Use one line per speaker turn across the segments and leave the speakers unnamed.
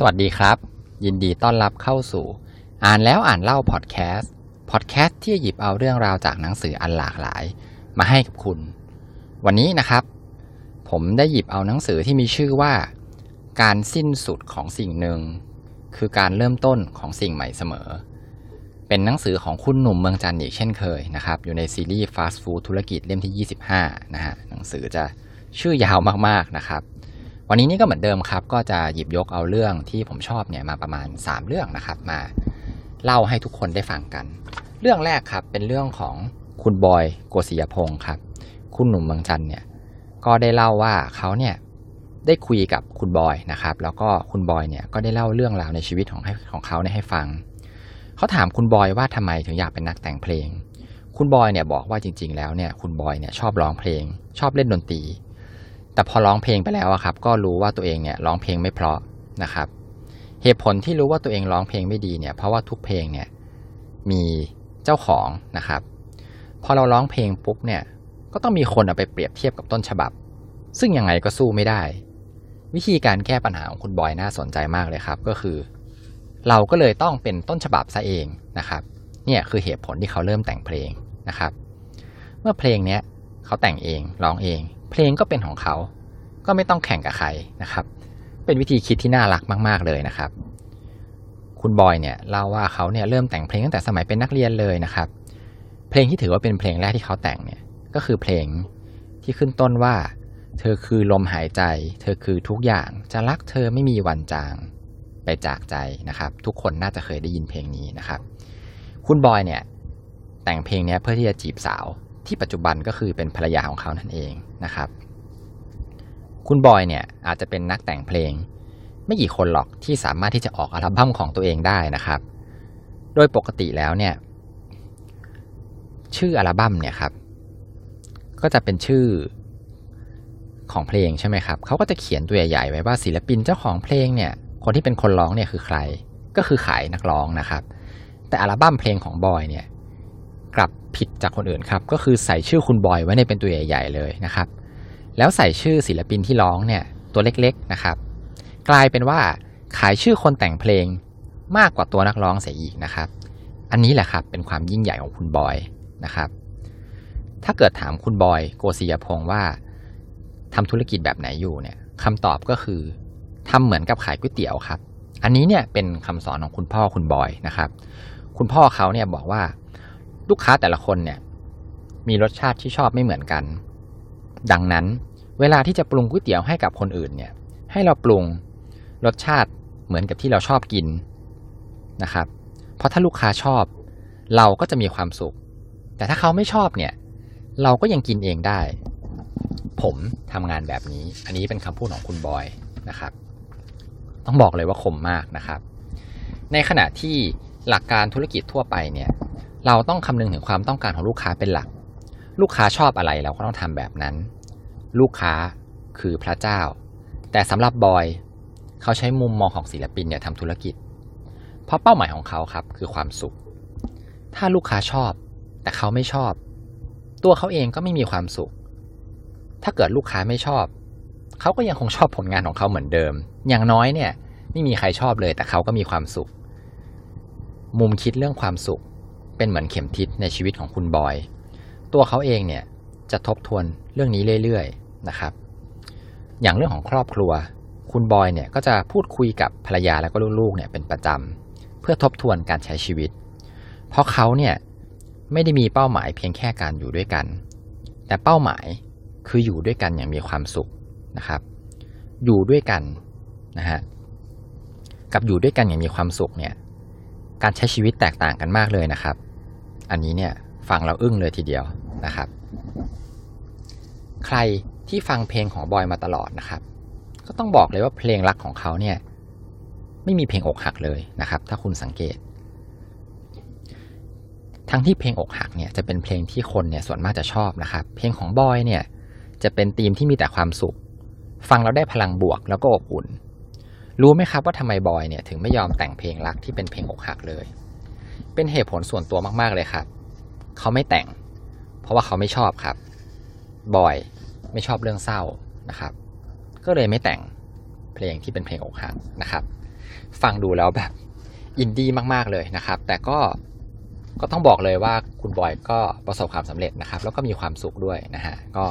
สวัสดีครับ ยินดีต้อนรับเข้าสู่ อ่านแล้วอ่านเล่าพอดแคสต์พอดแคสต์ที่หยิบเอาเรื่องราวจากหนังสืออันหลากหลาย มาให้กับคุณ วันนี้นะครับ ผมได้หยิบเอาหนังสือที่มีชื่อว่า การสิ้นสุดของสิ่งหนึ่ง คือการเริ่มต้นของสิ่งใหม่เสมอ เป็นหนังสือของคุณหนุ่มเมืองจันทร์อีกเช่นเคยนะครับ อยู่ในซีรีส์ Fast Food ธุรกิจเล่มที่ 25 นะฮะหนังสือจะชื่อยาวมากๆนะครับ วันนี้นี่ก็เหมือนเดิมครับ ก็จะหยิบยกเอาเรื่องที่ผมชอบเนี่ยมาประมาณ 3 เรื่องนะครับ มาเล่าให้ทุกคนได้ฟังกัน เรื่องแรกครับเป็นเรื่องของคุณบอยโกศิยพงศ์ครับ คุณหนุ่มเมืองจันเนี่ยก็ได้เล่าว่าเขาเนี่ยได้คุยกับคุณบอยนะครับ แล้วก็คุณบอยเนี่ยก็ได้เล่าเรื่องราวในชีวิตของให้ของเขาเนี่ยให้ฟัง เขาถามคุณบอยว่าทำไมถึงอยากเป็นนักแต่งเพลง คุณบอยเนี่ยบอกว่าจริง ๆ แล้วเนี่ยคุณบอยเนี่ยชอบร้องเพลง ชอบเล่นดนตรี แต่พอร้องเพลงไปแล้วอะครับ ก็รู้ว่าตัวเองเนี่ยร้องเพลงไม่เพราะนะครับ เหตุผลที่รู้ว่าตัวเองร้องเพลงไม่ดีเนี่ย เพราะว่าทุกเพลงเนี่ยมีเจ้าของนะครับ พอเราร้องเพลงปุ๊บเนี่ย ก็ต้องมีคนเอาไปเปรียบเทียบกับต้นฉบับ ซึ่งยังไงก็สู้ไม่ได้ วิธีการแก้ปัญหาของคุณบอยน่าสนใจมากเลยครับ ก็คือ เราก็เลยต้องเป็นต้นฉบับซะเองนะครับ เนี่ยคือเหตุผลที่เขาเริ่มแต่งเพลงนะครับ เมื่อเพลงเนี้ยเขาแต่งเองร้องเอง เพลงก็เป็นของเขา ก็ไม่ต้องแข่งกับใครนะครับ เป็นวิธีคิดที่น่ารักมาก ๆ เลยนะครับ คุณบอยเนี่ยเล่าว่าเขาเนี่ยเริ่มแต่งเพลงตั้งแต่สมัยเป็นนักเรียนเลยนะครับ เพลงที่ถือว่าเป็นเพลงแรกที่เขาแต่งเนี่ยก็คือเพลงที่ขึ้นต้นว่า เธอคือลมหายใจ เธอคือทุกอย่างจะรักเธอไม่มีวันจางไปจากใจนะครับ ทุกคนน่าจะเคยได้ยินเพลงนี้นะครับ คุณบอยเนี่ยแต่งเพลงนี้เพื่อที่จะจีบสาว ที่ปัจจุบันก็คือเป็นภรรยาของเขานั่นเองนะครับ คุณบอยเนี่ยอาจจะเป็นนักแต่งเพลง ไม่กี่คนหรอกที่สามารถที่จะออกอัลบั้มของตัวเองได้นะครับ โดยปกติแล้วเนี่ย ชื่ออัลบั้มเนี่ยครับ ก็จะเป็นชื่อของเพลงใช่ไหมครับเขาก็จะเขียนตัวใหญ่ๆไว้ว่าศิลปินเจ้าของเพลงเนี่ย คนที่เป็นคนร้องเนี่ยคือใคร ก็คือขายนักร้องนะครับ แต่อัลบั้มเพลงของบอยเนี่ย กลับผิดจากคนอื่นครับ ก็คือใส่ชื่อคุณบอยไว้ในเป็นตัวใหญ่ ๆ เลยนะครับ แล้วใส่ชื่อศิลปินที่ร้องเนี่ยตัวเล็กๆนะครับ กลายเป็นว่าขายชื่อคนแต่งเพลงมากกว่าตัวนักร้องเสียอีกนะครับ อันนี้แหละครับเป็นความยิ่งใหญ่ของคุณบอยนะครับ ถ้าเกิดถามคุณบอยโกศิยพงศ์ว่าทำธุรกิจแบบไหนอยู่เนี่ยคำตอบก็คือทำเหมือนกับขายก๋วยเตี๋ยวครับ อันนี้เนี่ยเป็นคำสอนของคุณพ่อคุณบอยนะครับ คุณพ่อเขาเนี่ยบอกว่า ลูกค้าแต่ละคนเนี่ย มีรสชาติที่ชอบไม่เหมือนกัน ดังนั้นเวลาที่จะปรุงก๋วยเตี๋ยวให้กับคนอื่นเนี่ย ให้เราปรุงรสชาติเหมือนกับที่เราชอบกินนะครับ เพราะถ้าลูกค้าชอบ เราก็จะมีความสุข แต่ถ้าเขาไม่ชอบเนี่ย เราก็ยังกินเองได้ ผมทำงานแบบนี้ อันนี้เป็นคำพูดของคุณบอยนะครับ ต้องบอกเลยว่าคมมากนะครับ ในขณะที่หลักการธุรกิจทั่วไปเนี่ย เราต้องคำนึงถึงความต้องการของลูกค้าเป็นหลัก ลูกค้าชอบอะไรเราก็ต้องทำแบบนั้น ลูกค้าคือพระเจ้า แต่สำหรับบอย เขาใช้มุมมองของศิลปินเนี่ยทำธุรกิจ เพราะเป้าหมายของเขาครับคือความสุข ถ้าลูกค้าชอบ แต่เขาไม่ชอบ ตัวเขาเองก็ไม่มีความสุข ถ้าเกิดลูกค้าไม่ชอบ เขาก็ยังคงชอบผลงานของเขาเหมือนเดิม อย่างน้อยเนี่ยไม่มีใครชอบเลยแต่เขาก็มีความสุข มุมคิดเรื่องความสุข เป็นเหมือนเข็มทิศในชีวิตของคุณบอย ตัวเขาเองเนี่ยจะทบทวนเรื่องนี้เรื่อยๆนะครับ อย่างเรื่องของครอบครัว คุณบอยเนี่ยก็จะพูดคุยกับภรรยาแล้วก็ลูกๆเนี่ยเป็นประจำเพื่อทบทวนการใช้ชีวิต เพราะเขาเนี่ยไม่ได้มีเป้าหมายเพียงแค่การอยู่ด้วยกัน แต่เป้าหมายคืออยู่ด้วยกันอย่างมีความสุขนะครับ อยู่ด้วยกันนะฮะกับอยู่ด้วยกันอย่างมีความสุขเนี่ยการใช้ชีวิตแตกต่างกันมากเลยนะครับ อันนี้เนี่ยฟังเราอึ้งเลยทีเดียวนะครับ ใครที่ฟังเพลงของบอยมาตลอดนะครับ ก็ต้องบอกเลยว่าเพลงรักของเขาเนี่ยไม่มีเพลงอกหักเลยนะครับ ถ้าคุณสังเกต ทั้งที่เพลงอกหักเนี่ยจะเป็นเพลงที่คนเนี่ยส่วนมากจะชอบนะครับ เพลงของบอยเนี่ยจะเป็นธีมที่มีแต่ความสุข ฟังเราได้พลังบวกแล้วก็อบอุ่น รู้ไหมครับว่าทำไมบอยเนี่ยถึงไม่ยอมแต่งเพลงรักที่เป็นเพลงอกหักเลย เป็นเหตุผลส่วนตัวมาก ๆ เลยครับ เขาไม่แต่ง เพราะว่าเขาไม่ชอบครับ บอยไม่ชอบเรื่องเศร้านะครับ ก็เลยไม่แต่งเพลงที่เป็นเพลงอกหักนะครับ ฟังดูแล้วแบบอินดี้มาก ๆ เลยนะครับ แต่ก็ก็ต้องบอกเลยว่าคุณบอยก็ประสบความสำเร็จนะครับ แล้วก็มีความสุขด้วยนะฮะก็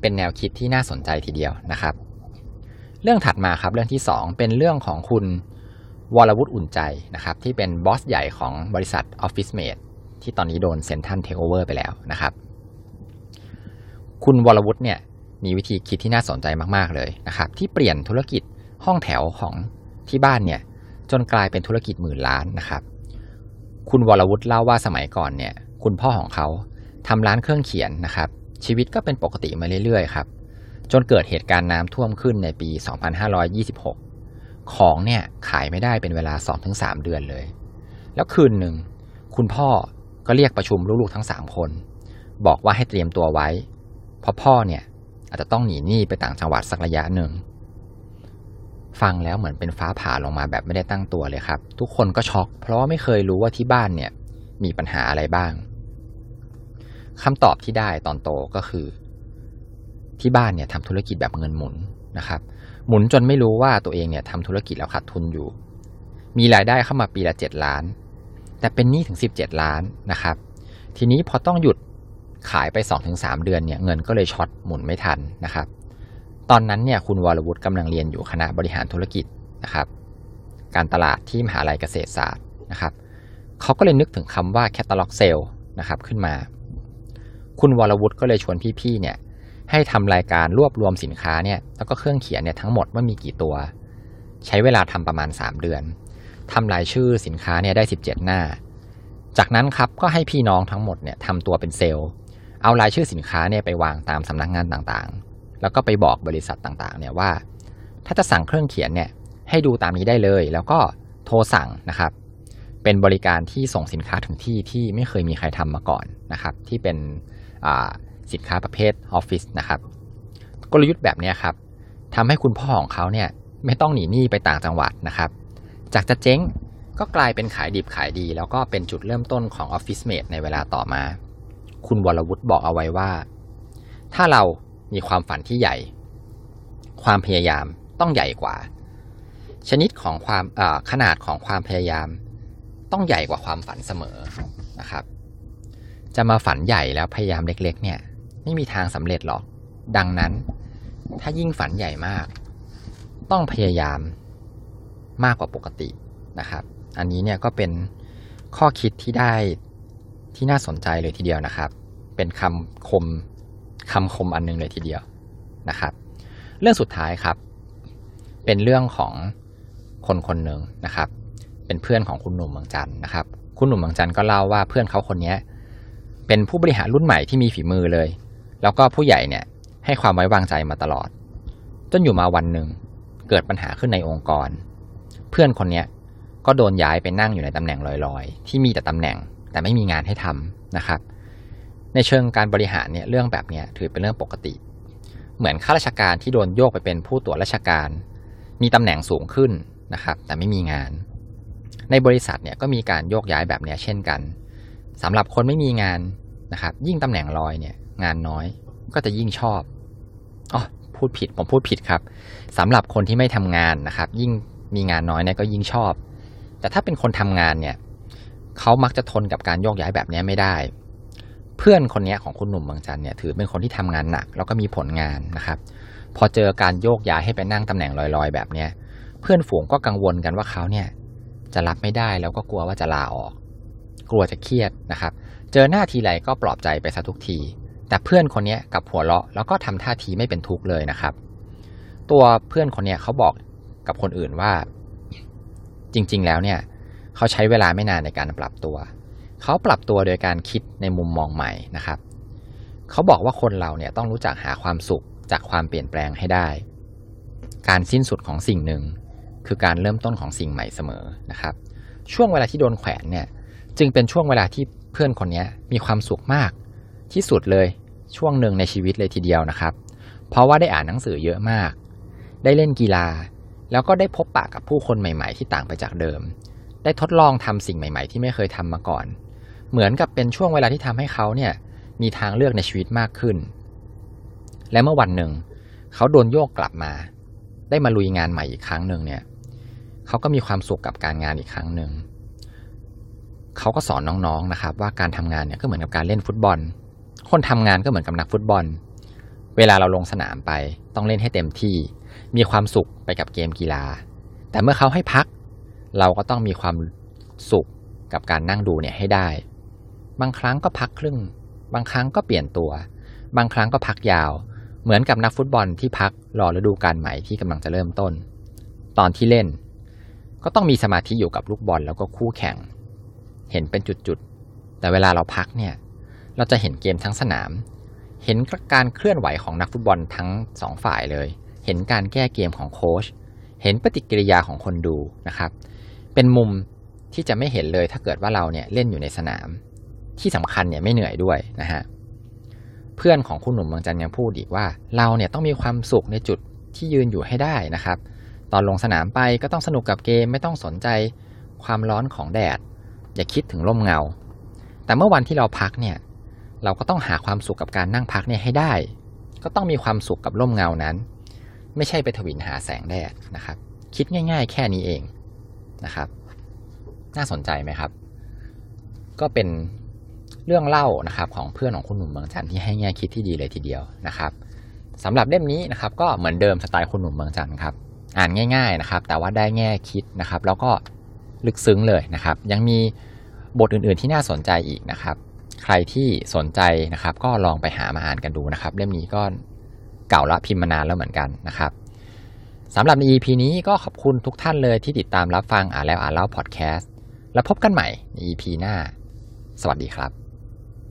เป็นแนวคิดที่น่าสนใจทีเดียวนะครับ เรื่องถัดมาครับเรื่องที่ 2 เป็นเรื่องของคุณ วรวุฒิอุ่นใจนะครับที่เป็นบอสใหญ่ของบริษัท Office Mate ที่ตอนนี้โดนเซ็นทันเทคโอเวอร์ไปแล้วนะครับ คุณวรวุฒิเนี่ยมีวิธีคิดที่น่าสนใจมาก ๆ เลยนะครับ ที่เปลี่ยนธุรกิจห้องแถวของที่บ้านเนี่ยจนกลายเป็นธุรกิจหมื่นล้านนะครับ คุณวรวุฒิเล่าว่าสมัยก่อนเนี่ย คุณพ่อของเขาทำร้านเครื่องเขียนนะครับ ชีวิตก็เป็นปกติมาเรื่อย ๆ ครับ จนเกิดเหตุการณ์น้ำท่วมขึ้นในปี 2526 ของเนี่ยขายไม่ได้เป็นเวลา 2-3 เดือนเลย แล้วคืนหนึ่ง คุณพ่อก็เรียกประชุมลูกๆทั้ง 3 คน บอกว่าให้เตรียมตัวไว้ เพราะพ่อเนี่ยอาจจะต้องหนีหนี้ไปต่างจังหวัดสักระยะหนึ่ง ฟังแล้วเหมือนเป็นฟ้าผ่าลงมาแบบไม่ได้ตั้งตัวเลยครับ ทุกคนก็ช็อก เพราะว่าไม่เคยรู้ว่าที่บ้านเนี่ยมีปัญหาอะไรบ้างคำตอบที่ได้ตอนโตก็คือ ที่บ้านเนี่ยทำธุรกิจแบบเงินหมุนนะครับ หมุนจนไม่รู้ว่าตัวเองเนี่ยทำธุรกิจแล้วขาดทุนอยู่ มีรายได้เข้ามาปีละเจ็ดล้าน แต่เป็นหนี้ถึงสิบเจ็ดล้านนะครับ ทีนี้พอต้องหยุดขายไป 2-3 เดือนเนี่ยเงินก็เลยช็อตหมุนไม่ทันนะครับ ตอนนั้นเนี่ยคุณวรวุฒิกำลังเรียนอยู่คณะบริหารธุรกิจนะครับ การตลาดที่มหาลัยเกษตรศาสตร์นะครับเขาก็เลยนึกถึงคำว่าแคตตาล็อกเซลนะครับขึ้นมา คุณวรวุฒิก็เลยชวนพี่ๆเนี่ย ให้ทำรายการรวบรวมสินค้าเนี่ยแล้วก็เครื่องเขียนเนี่ยทั้งหมดว่ามีกี่ตัว ใช้เวลาทำประมาณ 3 เดือนทำรายชื่อสินค้าเนี่ยได้ 17 หน้า จากนั้นครับก็ให้พี่น้องทั้งหมดเนี่ยทำตัวเป็นเซลล์ เอารายชื่อสินค้าเนี่ยไปวางตามสำนักงงานต่างๆ แล้วก็ไปบอกบริษัทต่างๆเนี่ยว่า ถ้าจะสั่งเครื่องเขียนเนี่ยให้ดูตามนี้ได้เลย แล้วก็โทรสั่งนะครับเป็นบริการที่ส่งสินค้าถึงที่ที่ไม่เคยมีใครทำมาก่อนนะครับ ที่เป็น สินค้าประเภทออฟฟิศนะครับ กลยุทธ์แบบนี้ครับทำให้คุณพ่อของเขาเนี่ยไม่ต้องหนีหนี้ไปต่างจังหวัดนะครับ จากจะเจ๊งก็กลายเป็นขายดิบขายดี แล้วก็เป็นจุดเริ่มต้นของ Office Mate ในเวลาต่อมา คุณวรวุฒิบอกเอาไว้ว่า ถ้าเรามีความฝันที่ใหญ่ ความพยายามต้องใหญ่กว่า ชนิดของความขนาดของความพยายาม ต้องใหญ่กว่าความฝันเสมอนะครับ จะมาฝันใหญ่แล้วพยายามเล็ก ๆ เนี่ย ไม่มีทางสำเร็จหรอก ดังนั้น ถ้ายิ่งฝันใหญ่มาก ต้องพยายามมากกว่าปกตินะครับ อันนี้เนี่ยก็เป็นข้อคิดที่ได้ที่น่าสนใจเลยทีเดียวนะครับ เป็นคำคมคำคมอันนึงเลยทีเดียวนะครับ เรื่องสุดท้ายครับ เป็นเรื่องของคนคนหนึ่งนะครับ เป็นเพื่อนของคุณหนุ่มเมืองจันนะครับ คุณหนุ่มเมืองจันก็เล่าว่าเพื่อนเขาคนนี้เป็นผู้บริหารรุ่นใหม่ที่มีฝีมือเลย แล้วก็ผู้ใหญ่เนี่ยให้ความไว้วางใจมาตลอด จนอยู่มาวันหนึ่งเกิดปัญหาขึ้นในองค์กร เพื่อนคนนี้ก็โดนย้ายไปนั่งอยู่ในตำแหน่งลอยๆ ที่มีแต่ตำแหน่งแต่ไม่มีงานให้ทำนะครับ ในเชิงการบริหารเนี่ยเรื่องแบบนี้ถือเป็นเรื่องปกติ เหมือนข้าราชการที่โดนโยกไปเป็นผู้ตรวจราชการ มีตำแหน่งสูงขึ้นนะครับ แต่ไม่มีงาน ในบริษัทเนี่ยก็มีการโยกย้ายแบบนี้เช่นกันสำหรับคนไม่มีงานนะครับ ยิ่งตำแหน่งลอยเนี่ย งานน้อย ก็จะยิ่งชอบอ๋อพูดผิดผมพูดผิดครับสำหรับคนที่ไม่ทำงานนะครับ ยิ่งมีงานน้อยเนี่ยก็ยิ่งชอบ แต่ถ้าเป็นคนทำงานเนี่ยเขามักจะทนกับการโยกย้ายแบบนี้ไม่ได้ เพื่อนคนนี้ของคุณหนุ่มบางจันเนี่ยถือเป็นคนที่ทำงานหนัก แล้วก็มีผลงานนะครับ พอเจอการโยกย้ายให้ไปนั่งตำแหน่งลอยๆ แบบเนี้ยเพื่อนฝูงก็กังวลกันว่าเขาเนี่ยจะรับไม่ได้แล้วก็กลัวว่าจะลาออก กลัวจะเครียดนะครับ เจอหน้าทีไรก็ปลอบใจไปซะทุกที แต่เพื่อนคนนี้กับหัวเราะแล้วก็ทำท่าทีไม่เป็นทุกข์เลยนะครับ ตัวเพื่อนคนนี้เขาบอกกับคนอื่นว่า จริง ๆ แล้วเนี่ยเขาใช้เวลาไม่นานในการปรับตัวเขาปรับตัวโดยการคิดในมุมมองใหม่นะครับเขาบอกว่าคนเราเนี่ยต้องรู้จักหาความสุขจากความเปลี่ยนแปลงให้ได้ การสิ้นสุดของสิ่งหนึ่ง คือการเริ่มต้นของสิ่งใหม่เสมอนะครับ ช่วงเวลาที่โดนแขวนเนี่ย จึงเป็นช่วงเวลาที่เพื่อนคนนี้มีความสุขมากที่สุดเลย ช่วงหนึ่งในชีวิตเลยทีเดียวนะครับ เพราะว่าได้อ่านหนังสือเยอะมาก ได้เล่นกีฬา แล้วก็ได้พบปะกับผู้คนใหม่ ๆ ที่ต่างไปจากเดิม ได้ทดลองทำสิ่งใหม่ ๆ ที่ไม่เคยทำมาก่อน เหมือนกับเป็นช่วงเวลาที่ทำให้เขาเนี่ยมีทางเลือกในชีวิตมากขึ้น และเมื่อวันหนึ่ง เขาโดนโยกกลับมา ได้มาลุยงานใหม่อีกครั้งหนึ่งเนี่ย เขาก็มีความสุขกับการงานอีกครั้งหนึ่ง เขาก็สอนน้องๆนะครับ ว่าการทำงานเนี่ยก็เหมือนกับการเล่นฟุตบอล คนทำงานก็เหมือนกับนักฟุตบอล เวลาเราลงสนามไป ต้องเล่นให้เต็มที่ มีความสุขไปกับเกมกีฬา แต่เมื่อเขาให้พัก เราก็ต้องมีความสุขกับการนั่งดูเนี่ยให้ได้ บางครั้งก็พักครึ่ง บางครั้งก็เปลี่ยนตัว บางครั้งก็พักยาว เหมือนกับนักฟุตบอลที่พักรอฤดูกาลใหม่ที่กำลังจะเริ่มต้น ตอนที่เล่น ก็ต้องมีสมาธิอยู่กับลูกบอลแล้วก็คู่แข่ง เห็นเป็นจุดๆ แต่เวลาเราพักเนี่ย เราจะเห็นเกมทั้งสนาม เห็นการเคลื่อนไหวของนักฟุตบอลทั้งสองฝ่ายเลย เห็นการแก้เกมของโค้ช เห็นปฏิกิริยาของคนดูนะครับ เป็นมุมที่จะไม่เห็นเลยถ้าเกิดว่าเราเนี่ยเล่นอยู่ในสนาม ที่สำคัญเนี่ยไม่เหนื่อยด้วยนะฮะ เพื่อนของคุณหนุ่มเมืองจันยังพูดอีกว่าเราเนี่ยต้องมีความสุขในจุดที่ยืนอยู่ให้ได้นะครับ ตอนลงสนามไปก็ต้องสนุกกับเกมไม่ต้องสนใจความร้อนของแดด อย่าคิดถึงร่มเงา แต่เมื่อวันที่เราพักเนี่ย เราก็ต้องหาความสุขกับการนั่งพักเนี่ยให้ได้ ก็ต้องมีความสุขกับร่มเงานั้น ไม่ใช่ไปถวิลหาแสงแดดนะครับ คิดง่าย ๆ แค่นี้เองนะครับ น่าสนใจไหมครับ ก็เป็นเรื่องเล่านะครับของเพื่อนของคุณหนุ่มเมืองจันทร์ที่ให้แง่คิดที่ดีเลยทีเดียวนะครับสำหรับเล่มนี้นะครับ ก็เหมือนเดิมสไตล์คุณหนุ่มเมืองจันทร์ครับ อ่านง่าย ๆนะครับ แต่ว่าได้แง่คิดนะครับ แล้วก็ลึกซึ้งเลยนะครับ ยังมีบทอื่นๆที่น่าสนใจอีกนะครับ ใครที่สนใจนะครับ ก็ลองไปหามาอ่านกันดูนะครับ เล่มนี้ก็เก่าละพิมพ์มานานแล้วเหมือนกันนะครับสำหรับใน EP นี้ก็ขอบคุณทุกท่านเลยที่ติดตามรับฟังอ่านแล้วอ่านเล่าพอดแคสต์แล้วพบกันใหม่ใน EP หน้า สวัสดีครับ